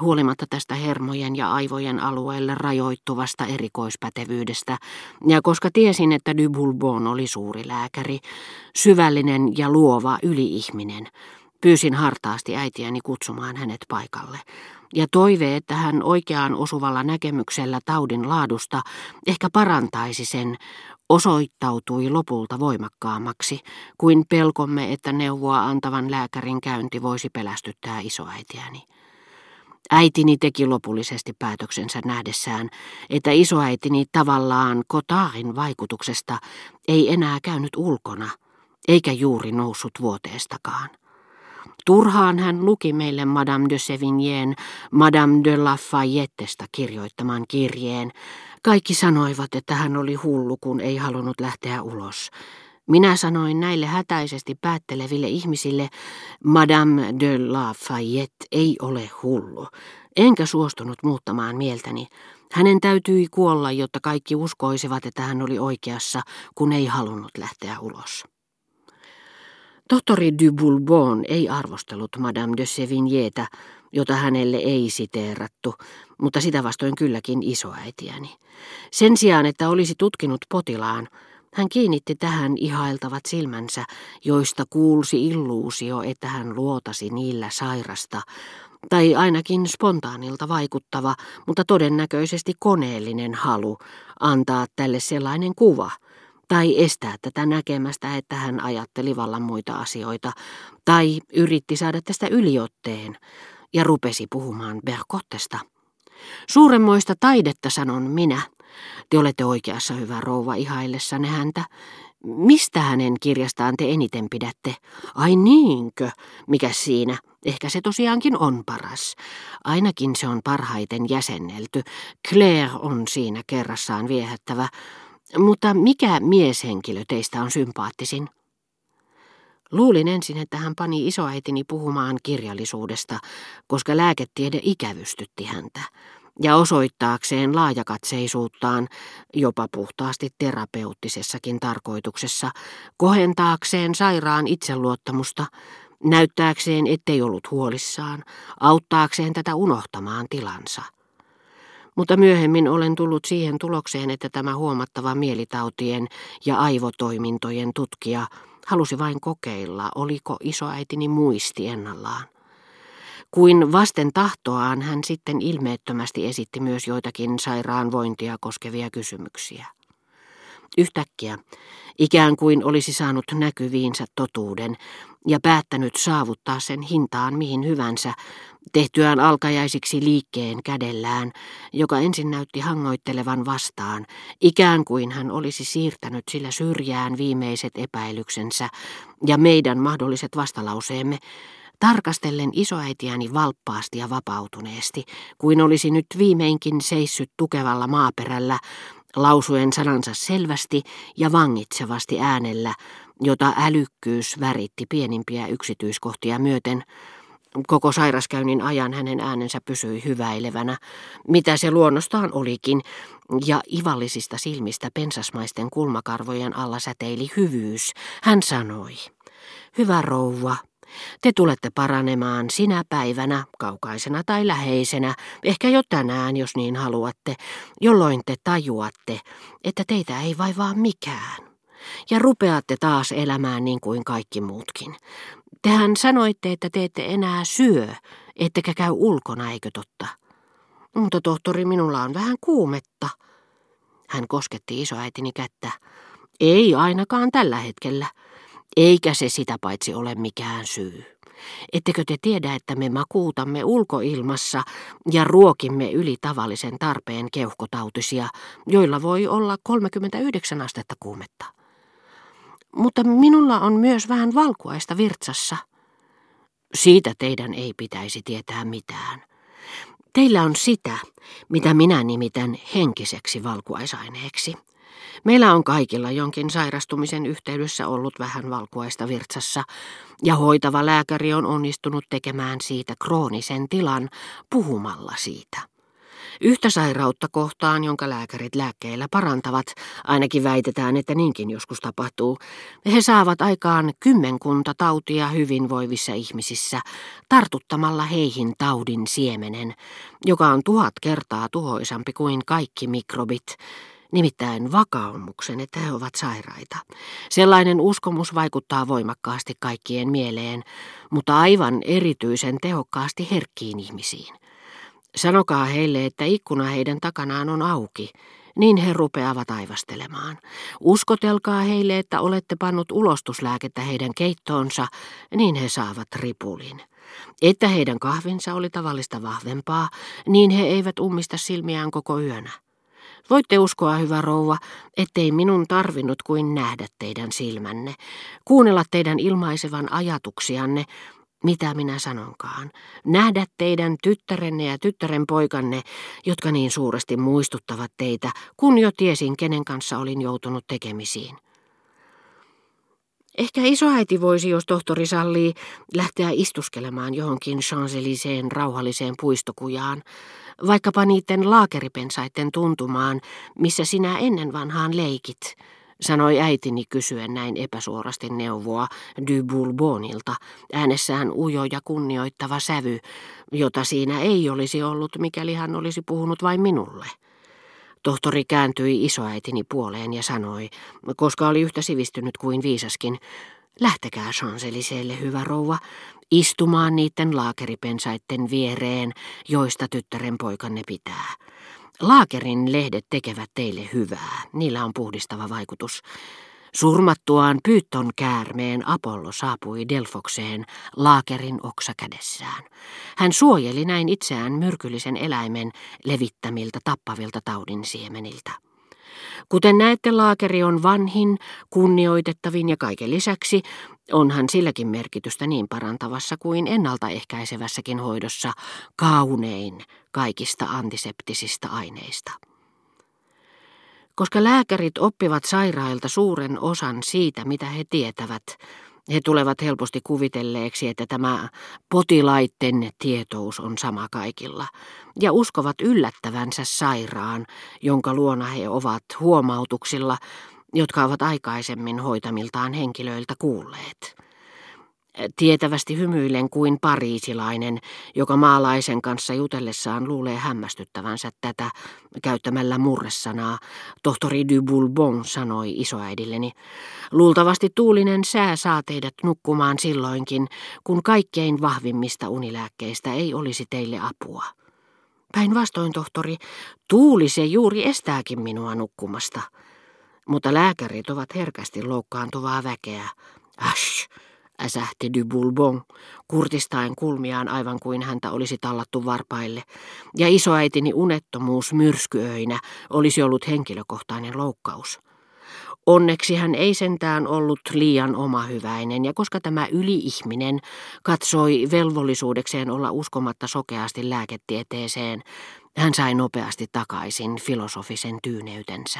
huolimatta tästä hermojen ja aivojen alueelle rajoittuvasta erikoispätevyydestä, ja koska tiesin, että Dubulbon oli suuri lääkäri, syvällinen ja luova yliihminen, pyysin hartaasti äitiäni kutsumaan hänet paikalle, ja toive, että hän oikeaan osuvalla näkemyksellä taudin laadusta ehkä parantaisi sen, osoittautui lopulta voimakkaammaksi kuin pelkomme, että neuvoa antavan lääkärin käynti voisi pelästyttää isoäitiäni. Äitini teki lopullisesti päätöksensä nähdessään, että isoäitini tavallaan Kotaarin vaikutuksesta ei enää käynyt ulkona, eikä juuri noussut vuoteestakaan. Turhaan hän luki meille Madame de Sevignien Madame de Lafayettesta kirjoittaman kirjeen. Kaikki sanoivat, että hän oli hullu, kun ei halunnut lähteä ulos. Minä sanoin näille hätäisesti päätteleville ihmisille, Madame de Lafayette ei ole hullu, enkä suostunut muuttamaan mieltäni. Hänen täytyi kuolla, jotta kaikki uskoisivat, että hän oli oikeassa, kun ei halunnut lähteä ulos. Tohtori du Boulbon ei arvostellut Madame de Sevignétä, jota hänelle ei siteerattu, mutta sitä vastoin kylläkin isoäitiäni. Sen sijaan, että olisi tutkinut potilaan, hän kiinnitti tähän ihailtavat silmänsä, joista kuulsi illuusio, että hän luotasi niillä sairasta, tai ainakin spontaanilta vaikuttava, mutta todennäköisesti koneellinen halu antaa tälle sellainen kuva – tai estää tätä näkemästä, että hän ajatteli vallan muita asioita, tai yritti saada tästä yliotteen, ja rupesi puhumaan Berkottesta. Suuremmoista taidetta sanon minä. Te olette oikeassa, hyvä rouva, ihaillessanne häntä. Mistä hänen kirjastaan te eniten pidätte? Ai niinkö? Mikä siinä? Ehkä se tosiaankin on paras. Ainakin se on parhaiten jäsennelty. Claire on siinä kerrassaan viehättävä. Mutta mikä mieshenkilö teistä on sympaattisin? Luulin ensin, että hän pani isoäitini puhumaan kirjallisuudesta, koska lääketiede ikävystytti häntä, ja osoittaakseen laajakatseisuuttaan, jopa puhtaasti terapeuttisessakin tarkoituksessa, kohentaakseen sairaan itseluottamusta, näyttääkseen ettei ollut huolissaan, auttaakseen tätä unohtamaan tilansa – mutta myöhemmin olen tullut siihen tulokseen, että tämä huomattava mielitautien ja aivotoimintojen tutkija halusi vain kokeilla, oliko isoäitini muisti ennallaan. Kuin vasten tahtoaan hän sitten ilmeettömästi esitti myös joitakin sairaanvointia koskevia kysymyksiä. Yhtäkkiä, ikään kuin olisi saanut näkyviinsä totuuden ja päättänyt saavuttaa sen hintaan mihin hyvänsä, tehtyään alkajaisiksi liikkeen kädellään, joka ensin näytti hangoittelevan vastaan, ikään kuin hän olisi siirtänyt sillä syrjään viimeiset epäilyksensä ja meidän mahdolliset vastalauseemme, tarkastellen isoäitiäni valppaasti ja vapautuneesti, kuin olisi nyt viimeinkin seissyt tukevalla maaperällä, lausuen sanansa selvästi ja vangitsevasti äänellä, jota älykkyys väritti pienimpiä yksityiskohtia myöten. Koko sairaskäynnin ajan hänen äänensä pysyi hyväilevänä, mitä se luonnostaan olikin, ja ivallisista silmistä pensasmaisten kulmakarvojen alla säteili hyvyys. Hän sanoi, hyvä rouva, te tulette paranemaan sinä päivänä, kaukaisena tai läheisenä, ehkä jo tänään, jos niin haluatte, jolloin te tajuatte, että teitä ei vaivaa mikään. Ja rupeatte taas elämään niin kuin kaikki muutkin. Tehän sanoitte, että te ette enää syö, ettekä käy ulkona, eikö totta? Mutta tohtori, minulla on vähän kuumetta. Hän kosketti isoäitini kättä. Ei ainakaan tällä hetkellä. Eikä se sitä paitsi ole mikään syy. Ettekö te tiedä, että me makuutamme ulkoilmassa ja ruokimme yli tavallisen tarpeen keuhkotautisia, joilla voi olla 39 astetta kuumetta? Mutta minulla on myös vähän valkuaista virtsassa. Siitä teidän ei pitäisi tietää mitään. Teillä on sitä, mitä minä nimitän henkiseksi valkuaisaineeksi. Meillä on kaikilla jonkin sairastumisen yhteydessä ollut vähän valkuaista virtsassa, ja hoitava lääkäri on onnistunut tekemään siitä kroonisen tilan puhumalla siitä. Yhtä sairautta kohtaan, jonka lääkärit lääkkeillä parantavat, ainakin väitetään, että niinkin joskus tapahtuu. He saavat aikaan kymmenkunta tautia hyvinvoivissa ihmisissä, tartuttamalla heihin taudin siemenen, joka on tuhat kertaa tuhoisampi kuin kaikki mikrobit, nimittäin vakaumuksen, että he ovat sairaita. Sellainen uskomus vaikuttaa voimakkaasti kaikkien mieleen, mutta aivan erityisen tehokkaasti herkkiin ihmisiin. Sanokaa heille, että ikkuna heidän takanaan on auki, niin he rupeavat aivastelemaan. Uskotelkaa heille, että olette pannut ulostuslääkettä heidän keittoonsa, niin he saavat ripulin. Että heidän kahvinsa oli tavallista vahvempaa, niin he eivät ummista silmiään koko yönä. Voitte uskoa, hyvä rouva, ettei minun tarvinnut kuin nähdä teidän silmänne, kuunnella teidän ilmaisevan ajatuksianne, mitä minä sanonkaan. Nähdä teidän tyttärenne ja tyttären poikanne, jotka niin suuresti muistuttavat teitä, kun jo tiesin, kenen kanssa olin joutunut tekemisiin. Ehkä isoäiti voisi, jos tohtori sallii, lähteä istuskelemaan johonkin champs rauhalliseen puistokujaan, vaikkapa niiden laakeripensaiden tuntumaan, missä sinä ennen vanhaan leikit, sanoi äitini kysyen näin epäsuorasti neuvoa du Bourbonilta, äänessään ujo ja kunnioittava sävy, jota siinä ei olisi ollut, mikäli hän olisi puhunut vain minulle. Tohtori kääntyi isoäitini puoleen ja sanoi, koska oli yhtä sivistynyt kuin viisaskin, lähtekää Chanceliseelle, hyvä rouva, istumaan niiden laakeripensaitten viereen, joista tyttären poikanne pitää. Laakerin lehdet tekevät teille hyvää, niillä on puhdistava vaikutus. Surmattuaan pyytton käärmeen Apollo saapui Delfokseen laakerin oksa kädessään. Hän suojeli näin itseään myrkyllisen eläimen levittämiltä tappavilta taudin siemeniltä. Kuten näette, laakeri on vanhin, kunnioitettavin ja kaiken lisäksi onhan silläkin merkitystä niin parantavassa kuin ennaltaehkäisevässäkin hoidossa kaunein kaikista antiseptisistä aineista. Koska lääkärit oppivat sairailta suuren osan siitä, mitä he tietävät, he tulevat helposti kuvitelleeksi, että tämä potilaitten tietous on sama kaikilla, ja uskovat yllättävänsä sairaan, jonka luona he ovat huomautuksilla, jotka ovat aikaisemmin hoitamiltaan henkilöiltä kuulleet tietävästi hymyillen kuin pariisilainen, joka maalaisen kanssa jutellessaan luulee hämmästyttävänsä tätä käyttämällä murresanaa. Tohtori du Bourbon sanoi isoäidilleni. Luultavasti tuulinen sää saa teidät nukkumaan silloinkin, kun kaikkein vahvimmista unilääkkeistä ei olisi teille apua. Päinvastoin, tohtori, tuuli se juuri estääkin minua nukkumasta. Mutta lääkärit ovat herkästi loukkaantuvaa väkeä. Ash, äsähti du Bourbon, kurtistaen kulmiaan aivan kuin häntä olisi tallattu varpaille, ja isoäitini unettomuus myrskyöinä olisi ollut henkilökohtainen loukkaus. Onneksi hän ei sentään ollut liian omahyväinen, ja koska tämä yliihminen katsoi velvollisuudekseen olla uskomatta sokeasti lääketieteeseen, hän sai nopeasti takaisin filosofisen tyyneytensä.